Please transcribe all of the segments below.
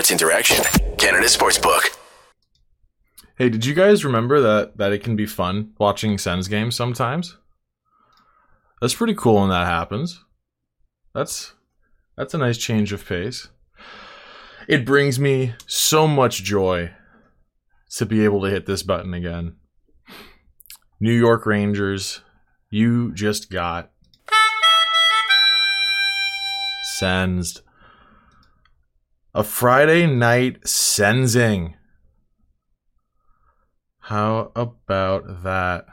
Sports Interaction, Canada Sportsbook. Hey, did you guys remember that that it can be fun watching Sens games sometimes? That's pretty cool when that happens. That's that's a nice change of pace. It brings me so much joy to be able to hit this button again. New York Rangers, you just got sensed. A Friday night sensing. How about that?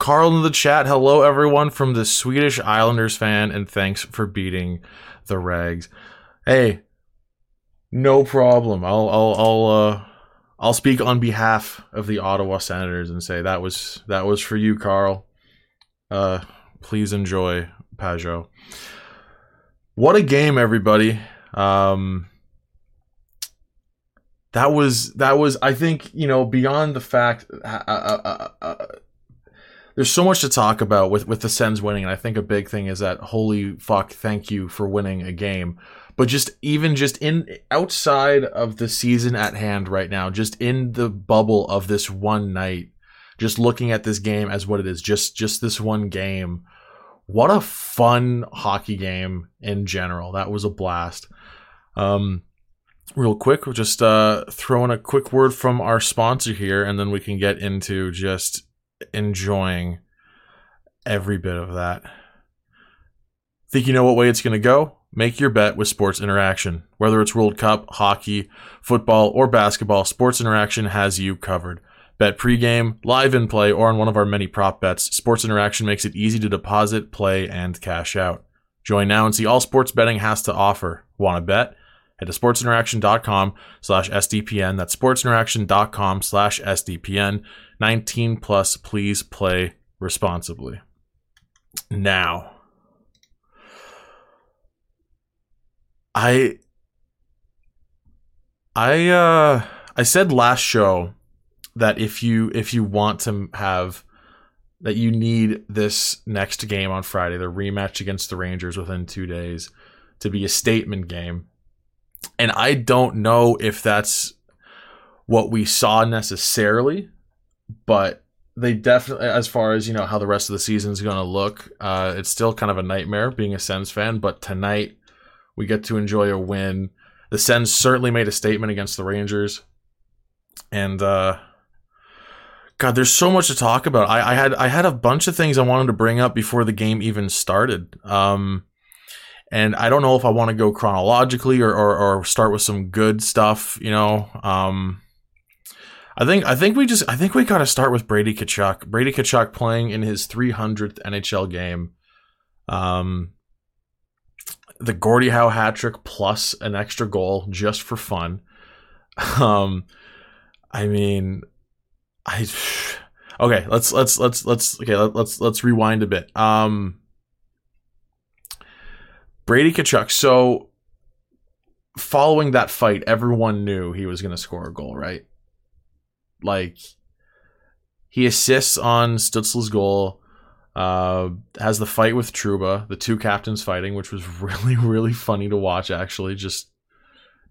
Carl in the chat. Hello, everyone from the Swedish Islanders fan, and thanks for beating the Rags. Hey, no problem. I'll I'll I'll uh I'll speak on behalf of the Ottawa Senators and say that was that was for you, Carl. Uh, please enjoy Pageau. What a game, everybody. Um, that was that was I think you know beyond the fact. Uh, uh, uh, there's so much to talk about with with the Sens winning, and I think a big thing is that holy fuck, thank you for winning a game. But just even just in outside of the season at hand right now, just in the bubble of this one night, just looking at this game as what it is, just just this one game. What a fun hockey game in general. That was a blast. Um, real quick, we'll just uh, throw in a quick word from our sponsor here, and then we can get into just enjoying every bit of that. Think you know what way it's going to go? Make your bet with Sports Interaction. Whether it's World Cup, hockey, football, or basketball, Sports Interaction has you covered. Bet pregame, live in play, or on one of our many prop bets, Sports Interaction makes it easy to deposit, play, and cash out. Join now and see all sports betting has to offer. Want to bet? Head to sportsinteraction.com slash SDPN. That's sportsinteraction.com slash SDPN. 19 plus, please play responsibly. Now, I I uh I said last show that if you if you want to have that you need this next game on Friday, the rematch against the Rangers within 2 days to be a statement game. And I don't know if that's what we saw necessarily, but they definitely as far as you know how the rest of the season is going to look uh, it's still kind of a nightmare being a sens fan but tonight we get to enjoy a win. The Sens certainly made a statement against the Rangers. And uh God, there's so much to talk about. I, I had I had a bunch of things I wanted to bring up before the game even started. Um and I don't know if I want to go chronologically or, or, or start with some good stuff, you know. Um I think I think we just I think we got to start with Brady Tkachuk. Brady Tkachuk playing in his 300th NHL game. Um, the Gordie Howe hat trick plus an extra goal just for fun. Um, I mean, I okay. Let's let's let's let's okay. Let, let's let's rewind a bit. Um, Brady Tkachuk. So, following that fight, everyone knew he was going to score a goal, right? Like, he assists on Stützle's goal. Uh, has the fight with Trouba, the two captains fighting, which was really, really funny to watch. Actually, just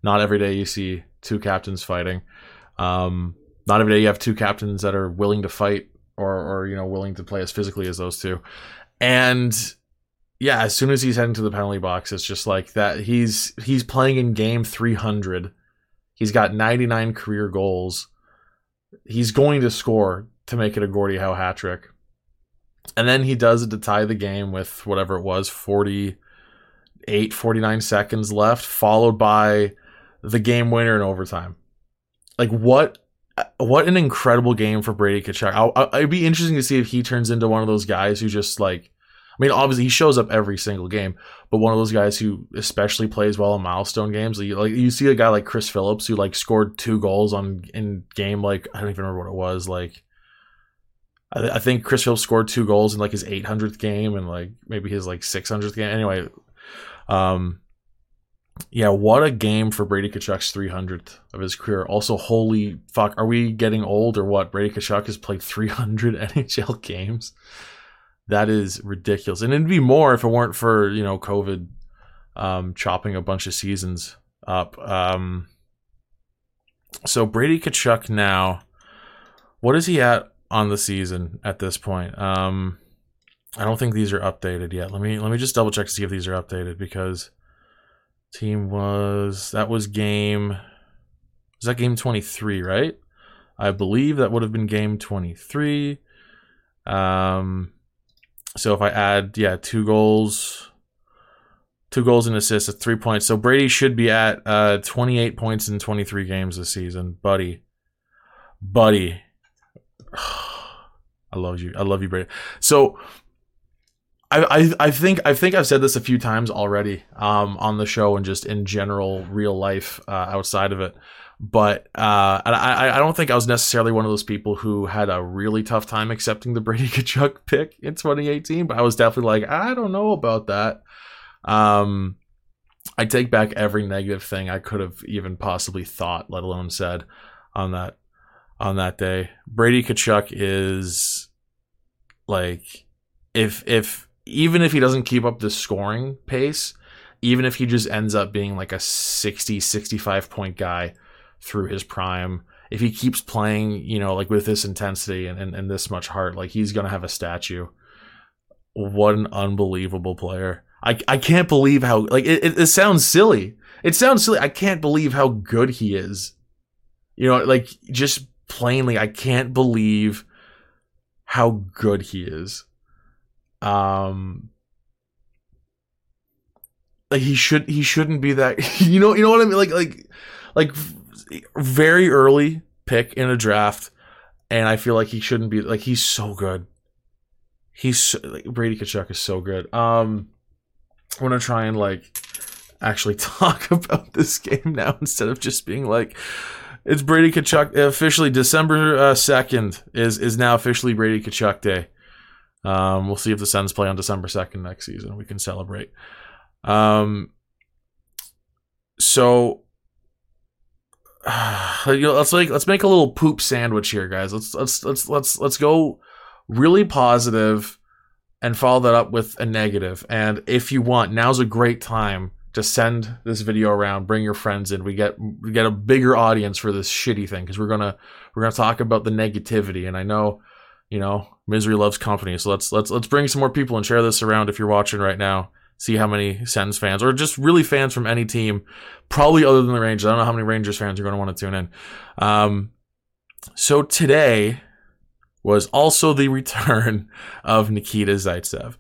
not every day you see two captains fighting. Um, not every day you have two captains that are willing to fight or, or you know, willing to play as physically as those two. And yeah, as soon as he's heading to the penalty box, it's just like that. He's he's playing in game 300. He's got 99 career goals. He's going to score to make it a Gordie Howe hat trick. And then he does it to tie the game with whatever it was 48, 49 seconds left, followed by the game winner in overtime. Like, what? What an incredible game for Brady Tkachuk. I, it'd be interesting to see if he turns into one of those guys who just like, I mean, obviously he shows up every single game, but one of those guys who especially plays well in milestone games. Like, like you see a guy like Chris Phillips who like scored two goals on in game like I don't even remember what it was like I, I think Chris Phillips scored two goals in like his 800th game and like maybe his like 600th game. Anyway, um, yeah, what a game for Brady Tkachuk's 300th of his career. Also, holy fuck, are we getting old or what? Brady Tkachuk has played 300 NHL games. That is ridiculous, and it'd be more if it weren't for you know COVID um, chopping a bunch of seasons up. Um, so Brady Tkachuk now, what is he at on the season at this point? Um, I don't think these are updated yet. Let me let me just double check to see if these are updated because team was that was game was that game 23, right? I believe that would have been game 23. Um so if I add yeah, two goals two goals and assists at 3 points. So Brady should be at uh 28 points in 23 games this season, buddy. Buddy. I love you. I love you, Brady. So I, I, I think I think I've said this a few times already um, on the show and just in general real life uh, outside of it. But uh, I, I don't think I was necessarily one of those people who had a really tough time accepting the Brady Tkachuk pick in 2018. But I was definitely like, I don't know about that. Um, I take back every negative thing I could have even possibly thought, let alone said, on that on that day. Brady Tkachuk is like if if even if he doesn't keep up the scoring pace, even if he just ends up being like a 60, 65 point guy through his prime, if he keeps playing, you know, like with this intensity and, and, and this much heart, like he's to have a statue. What an unbelievable player. I, I can't believe how, like, it, it, it sounds silly. It sounds silly. I can't believe how good he is. You know, like, just plainly, I can't believe how good he is. Um, like he should he shouldn't be that. You know you know what I mean? Like like like very early pick in a draft, and I feel like he shouldn't be like he's so good. He's so, like, Brady Tkachuk is so good. Um, I'm gonna try and like actually talk about this game now instead of just being like it's Brady Tkachuk officially December second uh, is is now officially Brady Tkachuk Day. Um, we'll see if the Sens play on December second next season. We can celebrate. Um, so let's make let's make a little poop sandwich here, guys. Let's let's let's let's let's go really positive and follow that up with a negative. And if you want, now's a great time to send this video around. Bring your friends in. We get we get a bigger audience for this shitty thing because we're gonna we're gonna talk about the negativity. And I know you know, misery loves company. So let's let's let's bring some more people and share this around if you're watching right now. See how many Sens fans or just really fans from any team, probably other than the Rangers. I don't know how many Rangers fans are going to want to tune in. Um, so today was also the return of Nikita Zaitsev.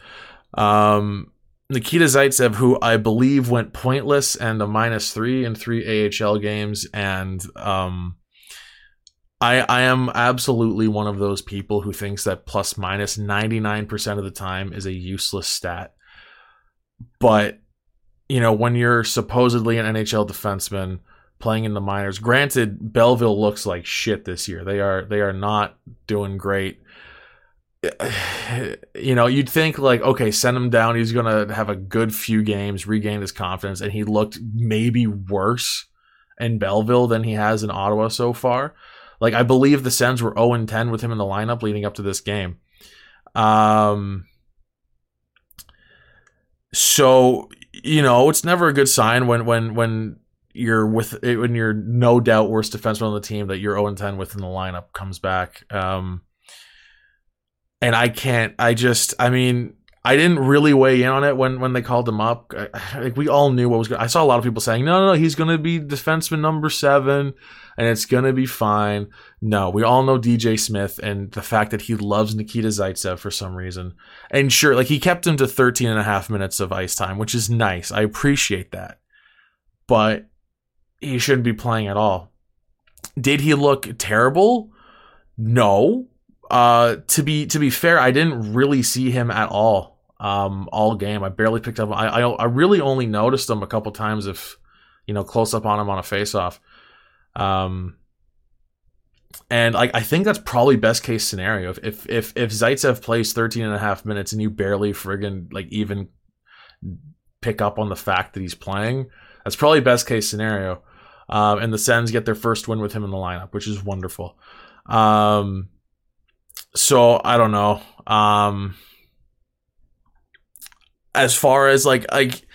Um, Nikita Zaitsev, who I believe went pointless and a minus three in three AHL games, and um, I, I am absolutely one of those people who thinks that plus minus 99% of the time is a useless stat. But, you know, when you're supposedly an NHL defenseman playing in the minors, granted, Belleville looks like shit this year. They are they are not doing great. You know, you'd think like, okay, send him down. He's gonna have a good few games, regain his confidence, and he looked maybe worse in Belleville than he has in Ottawa so far. Like I believe the Sens were 0 10 with him in the lineup leading up to this game. Um so you know, it's never a good sign when when when you're with when you're no doubt worst defenseman on the team that you're 0 10 within the lineup comes back. Um and I can't I just I mean I didn't really weigh in on it when when they called him up. I, like we all knew what was going. I saw a lot of people saying, "No, no, no, he's going to be defenseman number seven, and it's going to be fine." No, we all know DJ Smith and the fact that he loves Nikita Zaitsev for some reason. And sure, like he kept him to 13 and a half minutes of ice time, which is nice. I appreciate that. But he shouldn't be playing at all. Did he look terrible? No. Uh, to be to be fair, I didn't really see him at all um, all game. I barely picked up. I, I, I really only noticed him a couple times if you know close up on him on a face off. Um, and like I think that's probably best case scenario. If if if, if Zaitsev plays 13 and a half minutes and you barely friggin' like even pick up on the fact that he's playing, that's probably best case scenario. Um, and the Sens get their first win with him in the lineup, which is wonderful. Um, so I don't know. Um, as far as like like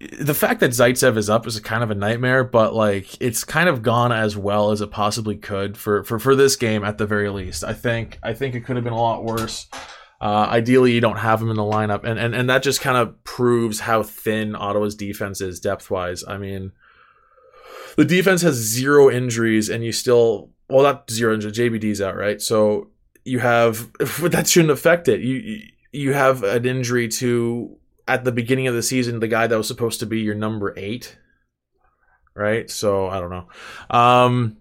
the fact that Zaitsev is up is kind of a nightmare, but like it's kind of gone as well as it possibly could for for for this game at the very least. I think I think it could have been a lot worse. Uh, ideally, you don't have him in the lineup, and and and that just kind of proves how thin Ottawa's defense is depth wise. I mean, the defense has zero injuries, and you still well not zero injuries. JBD's out, right? So you have that shouldn't affect it. You you have an injury to at the beginning of the season, the guy that was supposed to be your number eight, right? So I don't know. Um,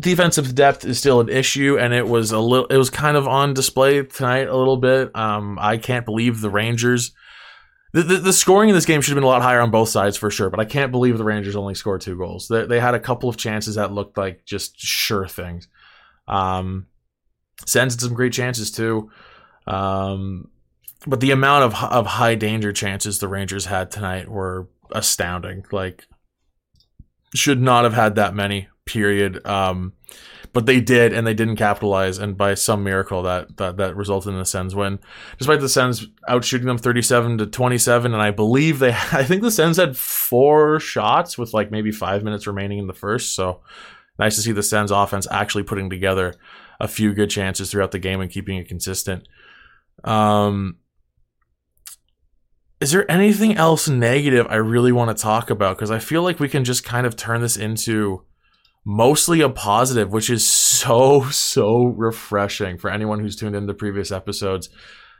defensive depth is still an issue, and it was a little, it was kind of on display tonight a little bit. Um, I can't believe the Rangers. The, the, the, scoring in this game should have been a lot higher on both sides for sure, but I can't believe the Rangers only scored two goals. They, they had a couple of chances that looked like just sure things. Um, had some great chances too. Um, but the amount of of high danger chances the Rangers had tonight were astounding. Like should not have had that many. Period. Um, but they did, and they didn't capitalize. And by some miracle, that that that resulted in the Sens win, despite the Sens outshooting them thirty-seven to twenty-seven. And I believe they, I think the Sens had four shots with like maybe five minutes remaining in the first. So nice to see the Sens offense actually putting together a few good chances throughout the game and keeping it consistent. Um, is there anything else negative I really want to talk about? Because I feel like we can just kind of turn this into mostly a positive, which is so, so refreshing for anyone who's tuned into previous episodes.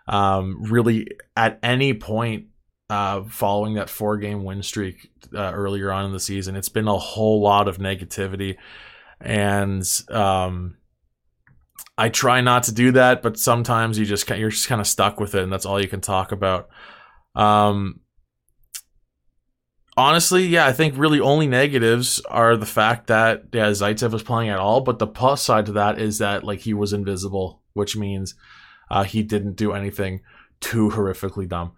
Um, really, at any point uh, following that four game win streak uh, earlier on in the season, it's been a whole lot of negativity. And um, I try not to do that, but sometimes you just you're just kind of stuck with it, and that's all you can talk about. Um, honestly, yeah, I think really only negatives are the fact that yeah, Zaitsev was playing at all, but the plus side to that is that like he was invisible, which means uh, he didn't do anything too horrifically dumb.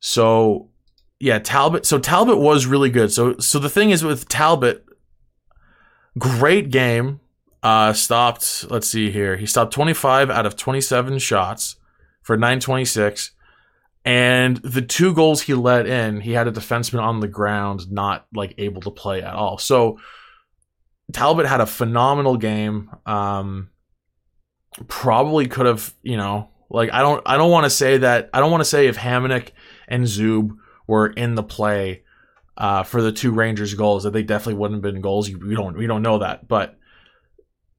So yeah, Talbot. So Talbot was really good. So so the thing is with Talbot, great game. Uh, stopped. Let's see here. He stopped 25 out of 27 shots for 926 and the two goals he let in, he had a defenseman on the ground, not like able to play at all. So Talbot had a phenomenal game. Um, probably could have, you know, like I don't, I don't want to say that. I don't want to say if Hamonic and Zub were in the play uh, for the two Rangers goals that they definitely wouldn't have been goals. We don't, we don't know that, but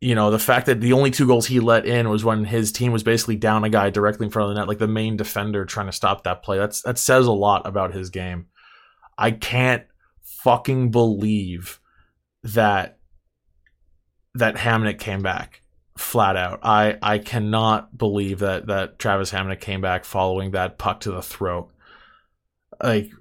you know, the fact that the only two goals he let in was when his team was basically down a guy directly in front of the net, like the main defender trying to stop that play. That's that says a lot about his game. I can't fucking believe that that Hamonic came back flat out. I I cannot believe that that Travis Hamonic came back following that puck to the throat. Like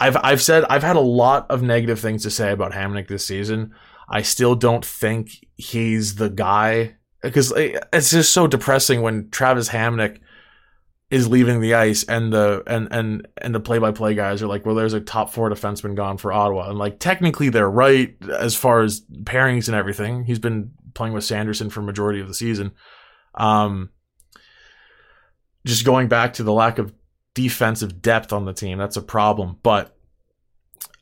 I've I've said I've had a lot of negative things to say about Hamonic this season. I still don't think he's the guy because it's just so depressing when Travis Hamonic is leaving the ice and the and and and the play-by-play guys are like, well, there's a top four defenseman gone for Ottawa, and like technically they're right as far as pairings and everything. He's been playing with Sanderson for majority of the season. Um, just going back to the lack of defensive depth on the team, that's a problem. But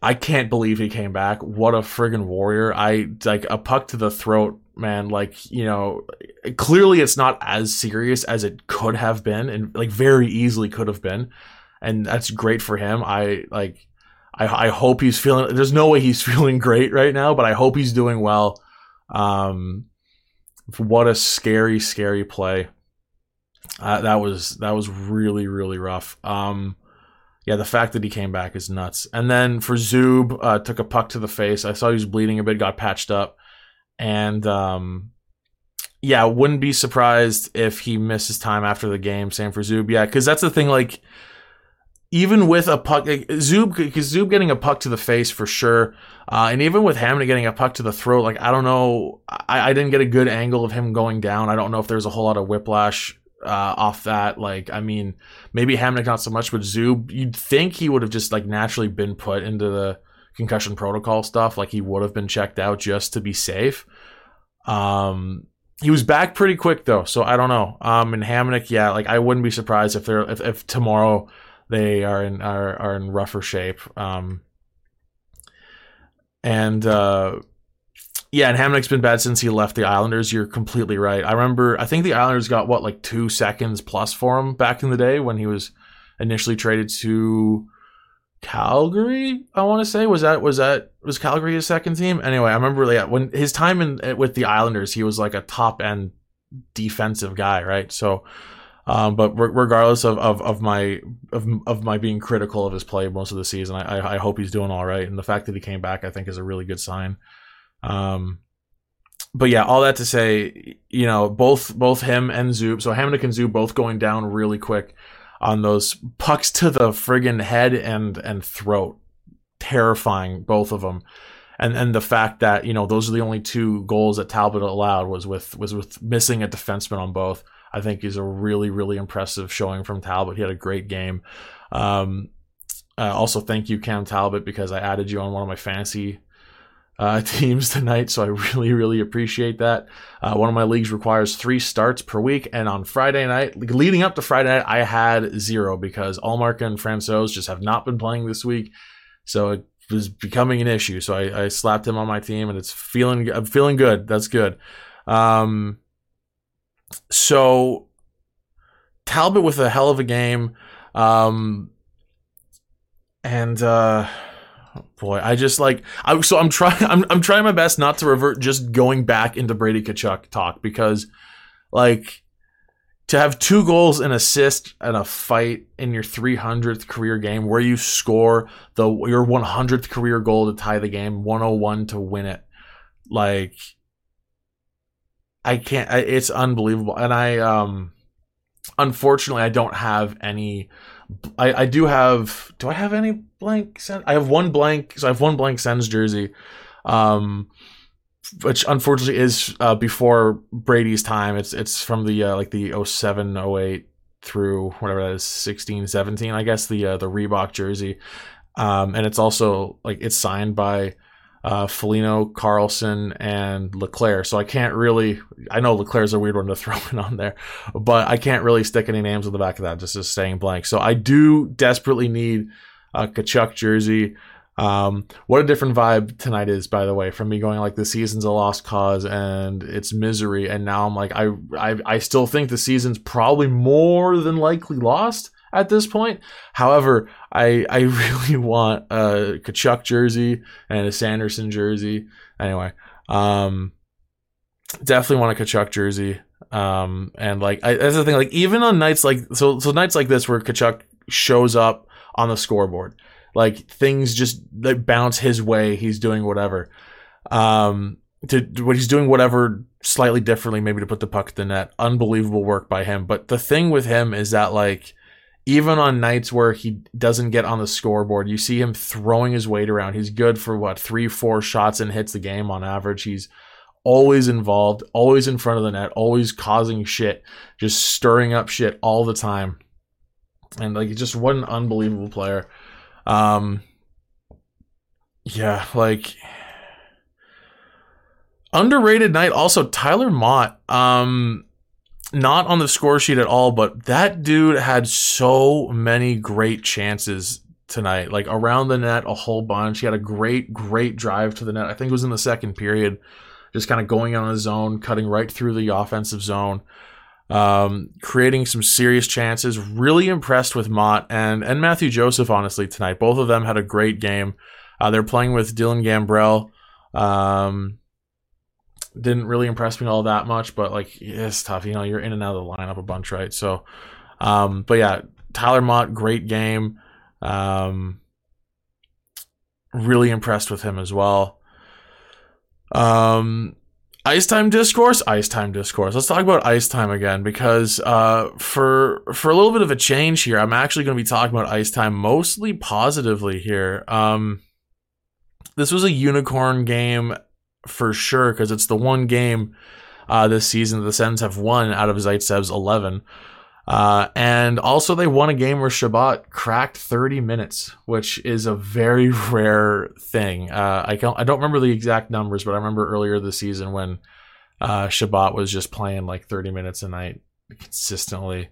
I can't believe he came back. What a friggin' warrior. I like a puck to the throat, man. Like, you know, clearly it's not as serious as it could have been and like very easily could have been. And that's great for him. I like I, I hope he's feeling there's no way he's feeling great right now, but I hope he's doing well. Um what a scary, scary play. Uh, that was that was really, really rough. Um yeah, the fact that he came back is nuts. And then for Zub, uh, took a puck to the face. I saw he was bleeding a bit, got patched up, and um, yeah, wouldn't be surprised if he misses time after the game. Same for Zub, yeah, because that's the thing. Like, even with a puck, like, Zub, because Zub getting a puck to the face for sure, uh, and even with Hammond getting a puck to the throat, like I don't know, I, I didn't get a good angle of him going down. I don't know if there's a whole lot of whiplash uh, off that. Like, I mean, maybe Hamonic not so much, but Zub, you'd think he would have just like naturally been put into the concussion protocol stuff. Like he would have been checked out just to be safe. Um, he was back pretty quick though, so I don't know. Um, and Hamonic, yeah, like I wouldn't be surprised if there if, if tomorrow they are in are, are in rougher shape. Um, and uh, yeah, and Hamonic's been bad since he left the Islanders. You're completely right. I remember, I think the Islanders got what like two seconds plus for him back in the day when he was initially traded to Calgary. I want to say was that was that was Calgary his second team. Anyway, I remember yeah, when his time in with the Islanders, he was like a top end defensive guy, right? So. Um, but re- regardless of, of, of my of, of my being critical of his play most of the season, I, I hope he's doing all right. And the fact that he came back, I think, is a really good sign. Um, but yeah, all that to say, you know, both both him and Zub, so Hamonic and Zub both going down really quick on those pucks to the friggin' head and and throat, terrifying both of them. And and the fact that you know those are the only two goals that Talbot allowed was with was with missing a defenseman on both. I think is a really really impressive showing from Talbot. He had a great game. Um, uh, also, thank you Cam Talbot because I added you on one of my fantasy uh, teams tonight, so I really, really appreciate that. Uh, one of my leagues requires three starts per week, and on Friday night, leading up to Friday night, I had zero because Ullmark and Francouz just have not been playing this week, so it was becoming an issue. So I, I slapped him on my team, and it's feeling, I'm feeling good. That's good. Um, so Talbot with a hell of a game, um, and. Uh, boy, I just like I so I'm trying I'm I'm trying my best not to revert just going back into Brady Tkachuk talk because like to have two goals and assist and a fight in your 300th career game where you score the your 100th career goal to tie the game 101 to win it like I can't I, it's unbelievable. And I um unfortunately I don't have any I, I do have. Do I have any blank? I have one blank. So I have one blank Sens jersey, um, which unfortunately is uh, before Brady's time. It's it's from the uh, like the 07, 08 through whatever that is, 16, 17, I guess the uh, the Reebok jersey, um, and it's also like it's signed by uh, Foligno, Karlsson, and Leclaire. So I can't really. I know Leclaire's a weird one to throw in on there, but I can't really stick any names on the back of that. Just as staying blank. So I do desperately need a Tkachuk jersey. Um, what a different vibe tonight is, by the way, from me going like the season's a lost cause and it's misery, and now I'm like I I, I still think the season's probably more than likely lost at this point. However, I I really want a Tkachuk jersey and a Sanderson jersey. Anyway, um, definitely want a Tkachuk jersey. Um, and like I, that's the thing. Like even on nights like so so nights like this where Tkachuk shows up on the scoreboard, like things just like bounce his way. He's doing whatever. Um, to what he's doing whatever slightly differently, maybe to put the puck in the net. Unbelievable work by him. But the thing with him is that like even on nights where he doesn't get on the scoreboard, you see him throwing his weight around. He's good for what three, four shots and hits the game on average. He's always involved, always in front of the net, always causing shit, just stirring up shit all the time. And like, just what an unbelievable player. Um, yeah, like underrated night. Also, Tyler Motte. Um, not on the score sheet at all, but that dude had so many great chances tonight, like around the net a whole bunch. He had a great, great drive to the net. I think it was in the second period, just kind of going on his zone, cutting right through the offensive zone, um, creating some serious chances. Really impressed with Motte and and Mathieu Joseph, honestly, tonight. Both of them had a great game. Uh, they're playing with Dylan Gambrell. Um, didn't really impress me all that much, but like it's tough. You know, you're in and out of the lineup a bunch, right? So, um, but yeah, Tyler Motte, great game. Um, really impressed with him as well. Um, ice time discourse, ice time discourse. Let's talk about ice time again because uh, for for a little bit of a change here, I'm actually going to be talking about ice time mostly positively here. Um, this was a unicorn game for sure because it's the one game uh, this season that the Sens have won out of Zaitsev's 11. Uh, and also, they won a game where Chabot cracked 30 minutes, which is a very rare thing. Uh, I, don't, I don't remember the exact numbers, but I remember earlier this season when uh, Chabot was just playing like 30 minutes a night consistently,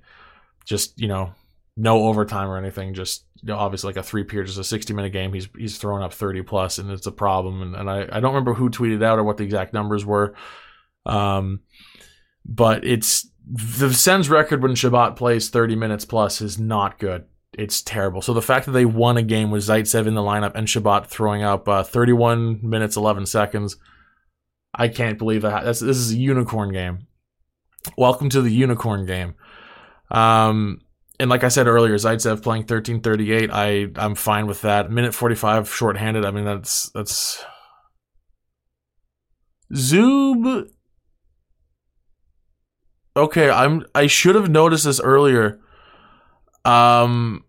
just, you know, no overtime or anything. Just you know, obviously like a three period, just a sixty minute game. He's he's throwing up thirty plus, and it's a problem. And, and I I don't remember who tweeted out or what the exact numbers were. Um, but it's the Sens record when Chabot plays thirty minutes plus is not good. It's terrible. So the fact that they won a game with Zaitsev in the lineup and Chabot throwing up uh, 31 minutes 11 seconds, I can't believe that. That's, this is a unicorn game. Welcome to the unicorn game. Um, and like I said earlier, Zaitsev playing 13:38. I I'm fine with that. Minute 45 shorthanded. I mean that's that's Zub. Okay, I'm I should have noticed this earlier. Um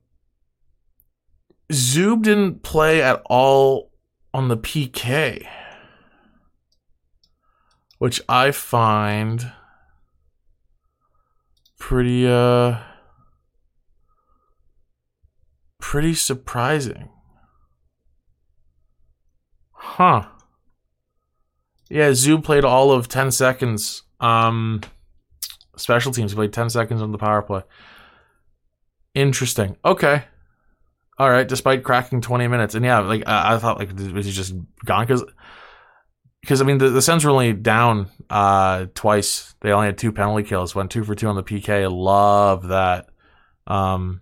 Zub didn't play at all on the PK. Which I find pretty uh pretty surprising. Huh. Yeah, Zub played all of 10 seconds. Um special teams played 10 seconds on the power play. Interesting. Okay. All right, despite cracking 20 minutes. And yeah, like I, I thought like was he just gone cuz because I mean the, the Sens were only down uh, twice. They only had two penalty kills, went two for two on the PK. Love that. Um,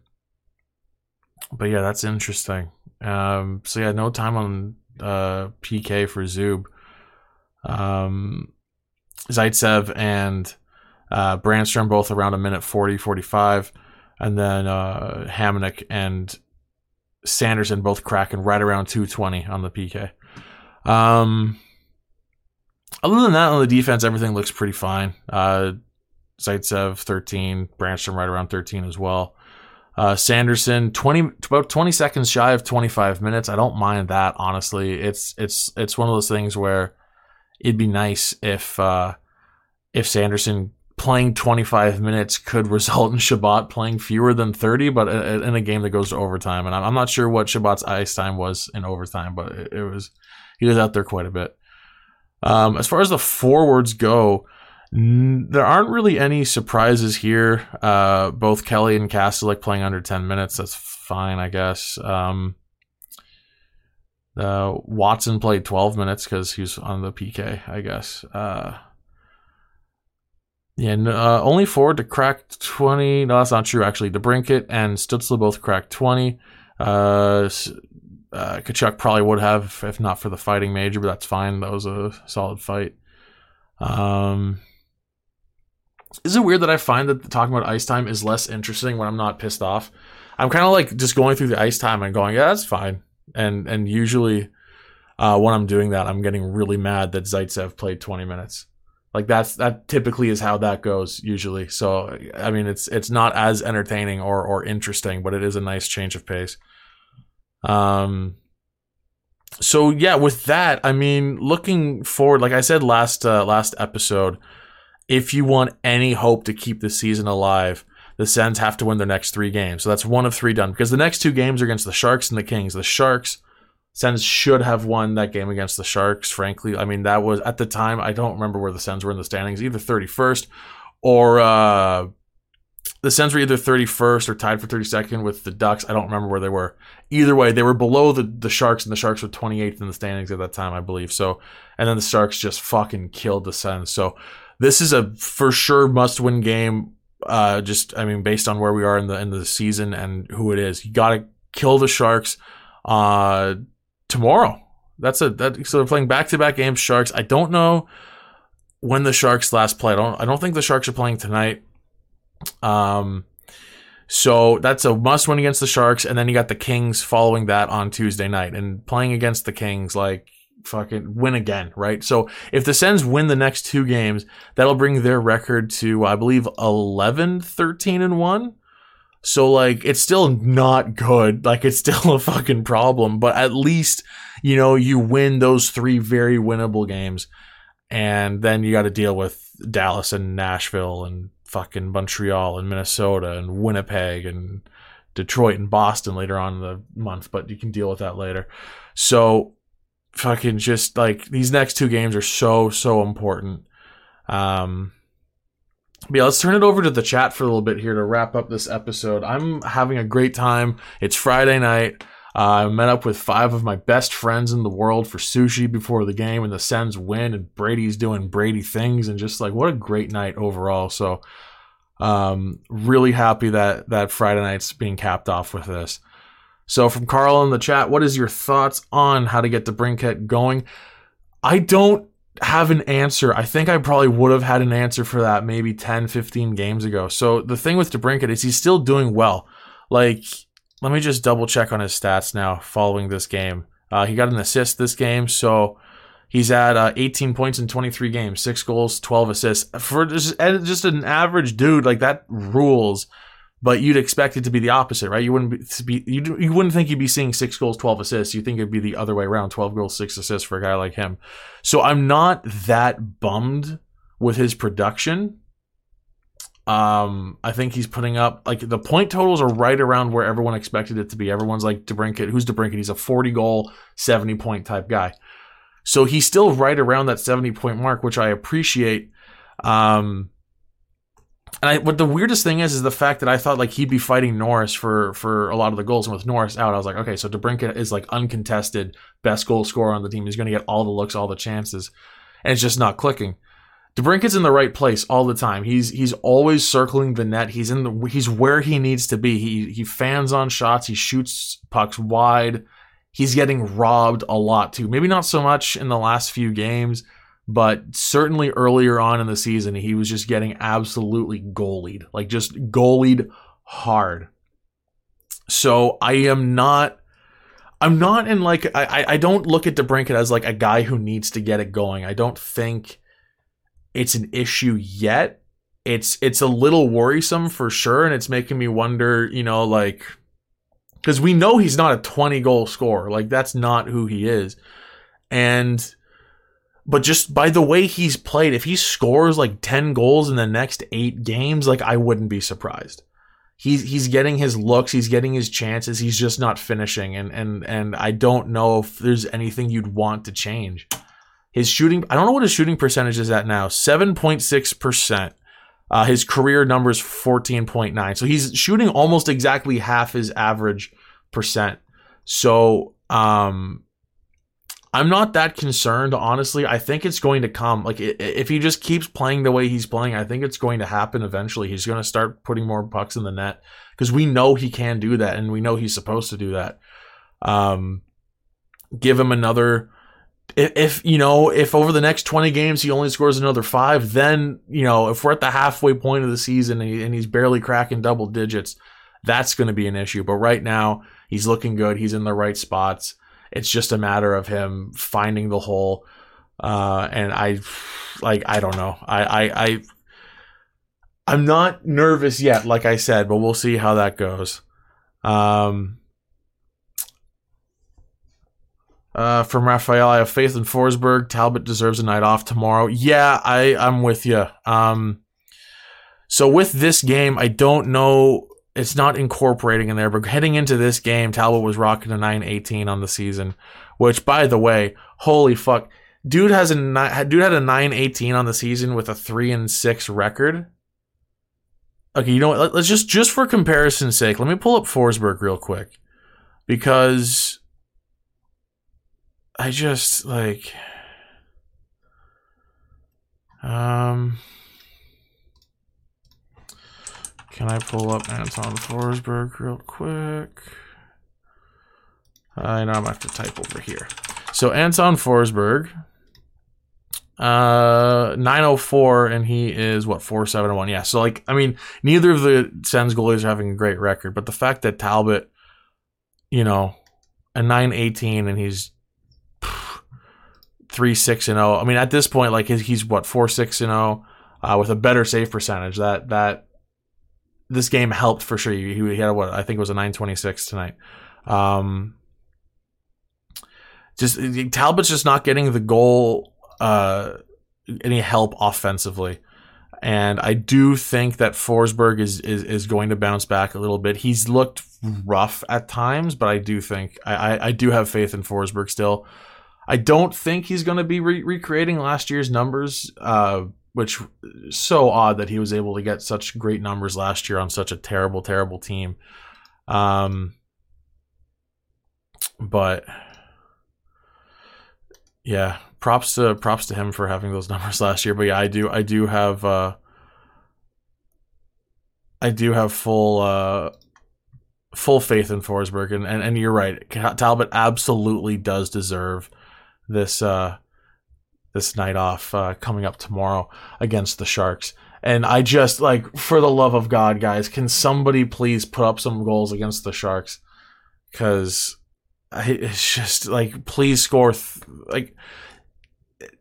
but yeah, that's interesting. Um, so yeah, no time on uh, PK for Zub. Um, Zaitsev and uh, Brannstrom both around a minute 40, 45. And then uh, Hamonic and Sanderson both cracking right around 220 on the PK. Um, other than that, on the defense, everything looks pretty fine. Uh, Zaitsev 13, Brannstrom right around 13 as well. Uh, Sanderson 20 about 20 seconds shy of 25 minutes. I don't mind that honestly. It's it's it's one of those things where it'd be nice if uh, if Sanderson playing 25 minutes could result in Chabot playing fewer than 30, but in a game that goes to overtime. And I'm not sure what Chabot's ice time was in overtime, but it was he was out there quite a bit. Um, as far as the forwards go, there aren't really any surprises here. Uh, both Kelly and Kastelic playing under 10 minutes. That's fine, I guess. Um, uh, Watson played 12 minutes because he was on the PK, I guess. Uh, yeah, uh, only forward to crack 20. No, that's not true, actually. DeBrincat and Stützle both cracked 20. Uh, uh, Tkachuk probably would have if not for the fighting major, but that's fine. That was a solid fight. Um, is it weird that I find that talking about ice time is less interesting when I'm not pissed off? I'm kind of like just going through the ice time and going, yeah, that's fine. And and usually, uh, when I'm doing that, I'm getting really mad that Zaitsev played 20 minutes. Like that's that typically is how that goes usually. So I mean, it's it's not as entertaining or or interesting, but it is a nice change of pace. Um, so yeah, with that, I mean, looking forward, like I said last uh, last episode, if you want any hope to keep the season alive, the Sens have to win their next three games. So that's one of three done because the next two games are against the Sharks and the Kings. The Sharks, Sens should have won that game against the Sharks. Frankly, I mean that was at the time. I don't remember where the Sens were in the standings, either thirty first or uh, the Sens were either 31st or tied for 32nd with the Ducks. I don't remember where they were. Either way, they were below the, the Sharks, and the Sharks were 28th in the standings at that time, I believe. So, and then the Sharks just fucking killed the Sens. So, this is a for sure must win game. Uh, just I mean, based on where we are in the end of the season and who it is, you got to kill the Sharks uh, tomorrow. That's a that. So they're playing back to back games. Sharks. I don't know when the Sharks last played. I don't. I don't think the Sharks are playing tonight. Um, so that's a must win against the Sharks, and then you got the Kings following that on Tuesday night, and playing against the Kings like fucking win again, right? So if the Sens win the next two games, that'll bring their record to I believe 11 13 and 1. So like it's still not good. Like it's still a fucking problem, but at least you know you win those three very winnable games and then you got to deal with Dallas and Nashville and fucking Montreal and Minnesota and Winnipeg and Detroit and Boston later on in the month, but you can deal with that later. So fucking just like these next two games are so so important. Um yeah, let's turn it over to the chat for a little bit here to wrap up this episode. I'm having a great time. It's Friday night. Uh, I met up with five of my best friends in the world for sushi before the game, and the Sens win, and Brady's doing Brady things, and just like what a great night overall. So, um, really happy that that Friday night's being capped off with this. So, from Carl in the chat, what is your thoughts on how to get DeBrincat going? I don't have an answer. I think I probably would have had an answer for that maybe 10, 15 games ago. So the thing with DeBrincat is he's still doing well. Like, let me just double check on his stats now following this game. Uh, he got an assist this game, so he's at uh, 18 points in 23 games, six goals, 12 assists. For just, just an average dude, like that rules but you'd expect it to be the opposite, right? You wouldn't be, you you wouldn't think you'd be seeing six goals, twelve assists. You think it'd be the other way around, twelve goals, six assists for a guy like him. So I'm not that bummed with his production. Um, I think he's putting up like the point totals are right around where everyone expected it to be. Everyone's like DeBrincat. Who's DeBrincat? He's a 40 goal, 70 point type guy. So he's still right around that 70 point mark, which I appreciate. Um, and I, what the weirdest thing is, is the fact that I thought like he'd be fighting Norris for for a lot of the goals, and with Norris out, I was like, okay, so DeBrincat is like uncontested best goal scorer on the team. He's going to get all the looks, all the chances, and it's just not clicking. DeBrincat's in the right place all the time. He's he's always circling the net. He's in the he's where he needs to be. He he fans on shots. He shoots pucks wide. He's getting robbed a lot too. Maybe not so much in the last few games but certainly earlier on in the season, he was just getting absolutely goalied, like just goalied hard. So I am not. I'm not in like I I don't look at DeBrincat as like a guy who needs to get it going. I don't think it's an issue yet. It's it's a little worrisome for sure, and it's making me wonder, you know, like because we know he's not a 20 goal scorer. Like that's not who he is. And but just by the way he's played, if he scores like 10 goals in the next eight games, like I wouldn't be surprised. He's he's getting his looks, he's getting his chances, he's just not finishing. And and and I don't know if there's anything you'd want to change. His shooting, I don't know what his shooting percentage is at now. 7.6%. Uh, his career number is 14.9. So he's shooting almost exactly half his average percent. So um I'm not that concerned, honestly. I think it's going to come. Like, if he just keeps playing the way he's playing, I think it's going to happen eventually. He's going to start putting more pucks in the net because we know he can do that and we know he's supposed to do that. Um, give him another. If, if you know, if over the next 20 games he only scores another five, then, you know, if we're at the halfway point of the season and, he, and he's barely cracking double digits, that's going to be an issue. But right now, he's looking good. He's in the right spots. It's just a matter of him finding the hole. Uh, and I, like, I don't know. I, I, I, I'm not nervous yet, like I said, but we'll see how that goes. Um, uh, from Raphael, I have faith in Forsberg. Talbot deserves a night off tomorrow. Yeah, I, I'm with you. Um, so with this game, I don't know it's not incorporating in there, but heading into this game, Talbot was rocking a 918 on the season, which by the way, holy fuck. Dude has a dude had a 918 on the season with a 3 and 6 record. Okay, you know what? Let's just just for comparison's sake, let me pull up Forsberg real quick because I just like um can I pull up Anton Forsberg real quick? I know I'm gonna have to type over here. So Anton Forsberg, uh, 904, and he is what 471. Yeah. So like, I mean, neither of the Sens goalies are having a great record, but the fact that Talbot, you know, a 918 and he's six and zero. Oh, I mean, at this point, like he's, what four six and zero uh, with a better save percentage. That that this game helped for sure. He, he had what I think was a 926 tonight. Um, just Talbot's just not getting the goal, uh, any help offensively. And I do think that Forsberg is, is is going to bounce back a little bit. He's looked rough at times, but I do think I, I, I do have faith in Forsberg still. I don't think he's going to be re- recreating last year's numbers. Uh, which so odd that he was able to get such great numbers last year on such a terrible, terrible team. Um, but yeah, props to props to him for having those numbers last year. But yeah, I do I do have uh, I do have full uh, full faith in Forsberg, and, and and you're right. Talbot absolutely does deserve this uh, this night off uh, coming up tomorrow against the Sharks. And I just like, for the love of God, guys, can somebody please put up some goals against the Sharks? Because it's just like, please score. Th- like,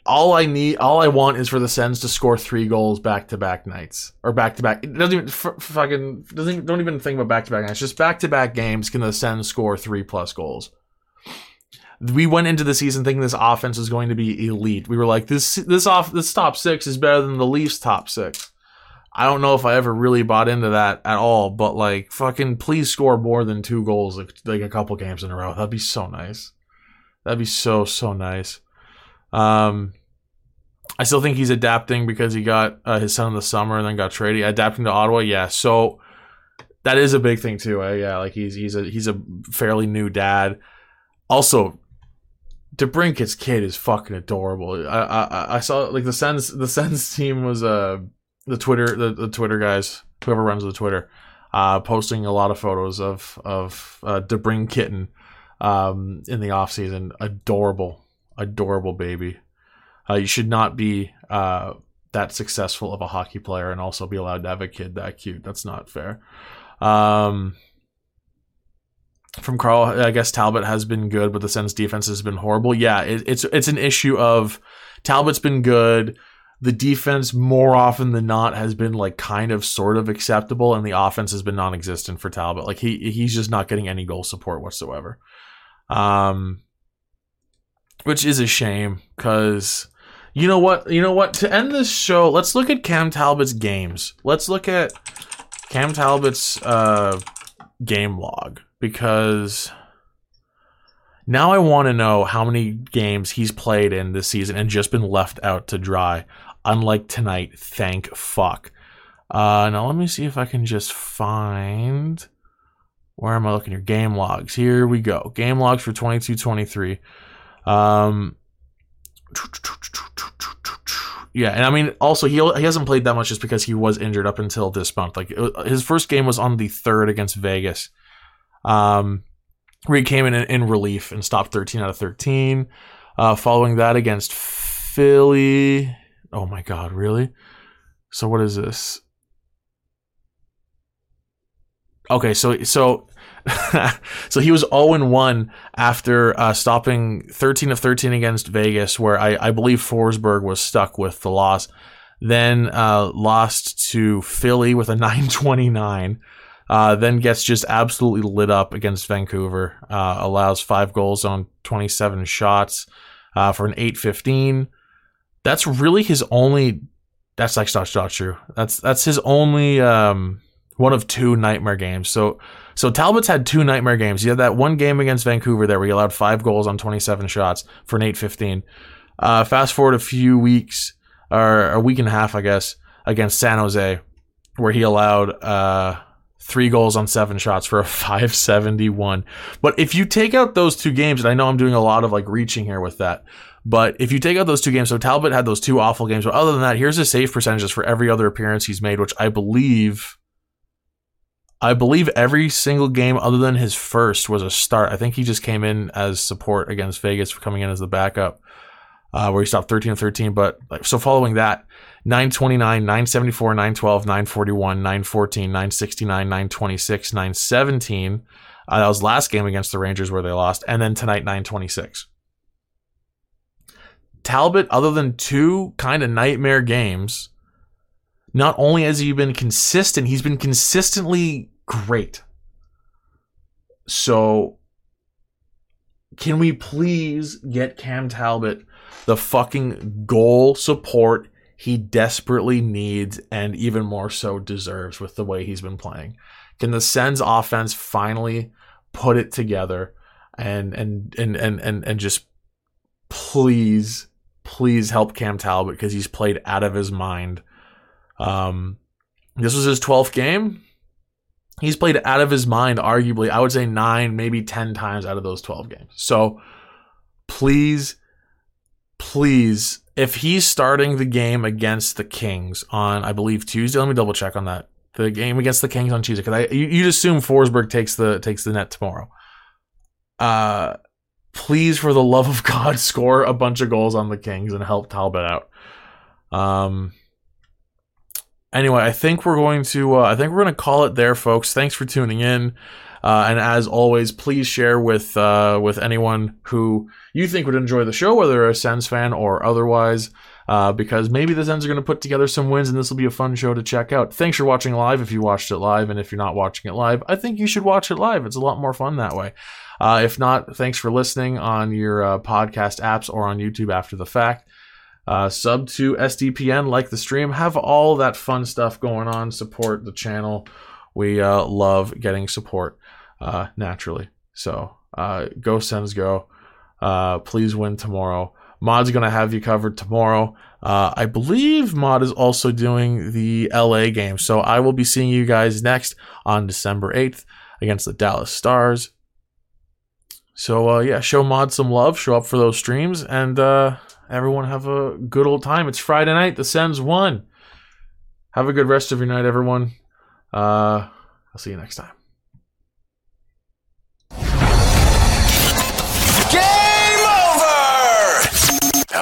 all I need, all I want is for the Sens to score three goals back to back nights or back to back. It doesn't even f- fucking doesn't don't even think about back to back nights. Just back to back games. Can the Sens score three plus goals? We went into the season thinking this offense was going to be elite. We were like, this this off this top six is better than the Leafs top six. I don't know if I ever really bought into that at all, but like, fucking, please score more than two goals like, like a couple games in a row. That'd be so nice. That'd be so so nice. Um, I still think he's adapting because he got uh, his son in the summer and then got traded. Adapting to Ottawa, yeah. So that is a big thing too. Uh, yeah, like he's he's a he's a fairly new dad. Also, DeBrincat's kid is fucking adorable. I, I I saw like the Sens the Sens team was uh the Twitter the, the Twitter guys whoever runs the Twitter uh posting a lot of photos of of uh, DeBrink kitten um in the off season. Adorable, adorable baby. Uh, you should not be uh that successful of a hockey player and also be allowed to have a kid that cute. That's not fair. Um from Carl, I guess Talbot has been good, but the Sens defense has been horrible. Yeah, it, it's it's an issue of Talbot's been good. The defense more often than not has been like kind of sort of acceptable, and the offense has been non-existent for Talbot. Like he he's just not getting any goal support whatsoever. Um, which is a shame because you know what you know what to end this show. Let's look at Cam Talbot's games. Let's look at Cam Talbot's uh game log because now I want to know how many games he's played in this season and just been left out to dry. Unlike tonight, thank fuck. Uh, now let me see if I can just find. Where am I looking here? Game logs. Here we go. Game logs for 22 23. Um, yeah, and I mean, also he he hasn't played that much just because he was injured up until this month. Like his first game was on the third against Vegas, um, he came in in relief and stopped 13 out of 13. Uh, following that against Philly. Oh my God, really? So what is this? Okay, so so so he was 0 1 after uh, stopping 13 of 13 against Vegas, where I, I believe Forsberg was stuck with the loss. Then uh, lost to Philly with a 929. Uh, then gets just absolutely lit up against Vancouver. Uh, allows five goals on 27 shots uh, for an 815. That's really his only. That's like not, not true. That's that's his only um, one of two nightmare games. So so Talbot's had two nightmare games. He had that one game against Vancouver there where he allowed five goals on 27 shots for an 815. Uh, fast forward a few weeks or a week and a half, I guess, against San Jose, where he allowed uh, three goals on seven shots for a 571. But if you take out those two games, and I know I'm doing a lot of like reaching here with that, but if you take out those two games, so Talbot had those two awful games. But other than that, here's his save percentages for every other appearance he's made, which I believe, I believe every single game other than his first was a start. I think he just came in as support against Vegas for coming in as the backup, uh, where he stopped 13 of 13. But so following that, 929, 974, 912, 941, 914, 969, 926, 917. Uh, that was last game against the Rangers where they lost. And then tonight, 926. Talbot, other than two kind of nightmare games, not only has he been consistent, he's been consistently great. So, can we please get Cam Talbot the fucking goal support he desperately needs and even more so deserves with the way he's been playing. Can the Sens offense finally put it together and and and and and, and just please please help Cam Talbot because he's played out of his mind. Um, this was his 12th game. He's played out of his mind, arguably, I would say nine, maybe 10 times out of those 12 games. So please, please, if he's starting the game against the Kings on, I believe, Tuesday, let me double check on that. The game against the Kings on Tuesday, because I you, you'd assume Forsberg takes the takes the net tomorrow. Uh, please, for the love of God, score a bunch of goals on the Kings and help Talbot out. Um, anyway, I think we're going to uh, I think we're going to call it there, folks. Thanks for tuning in. Uh, and as always, please share with uh, with anyone who you think would enjoy the show, whether they're a Sens fan or otherwise, uh, because maybe the Sens are going to put together some wins, and this will be a fun show to check out. Thanks for watching live. If you watched it live, and if you're not watching it live, I think you should watch it live. It's a lot more fun that way. Uh, if not, thanks for listening on your uh, podcast apps or on YouTube after the fact. Uh, sub to SDPN, like the stream, have all that fun stuff going on. Support the channel. We uh, love getting support uh, naturally. So uh, go Sens go. Uh, please win tomorrow. Maude's going to have you covered tomorrow. Uh, I believe Maude is also doing the LA game. So I will be seeing you guys next on December 8th against the Dallas Stars. So uh, yeah, show Maude some love, show up for those streams, and uh, everyone have a good old time. It's Friday night. The Sens won. Have a good rest of your night, everyone. Uh, I'll see you next time.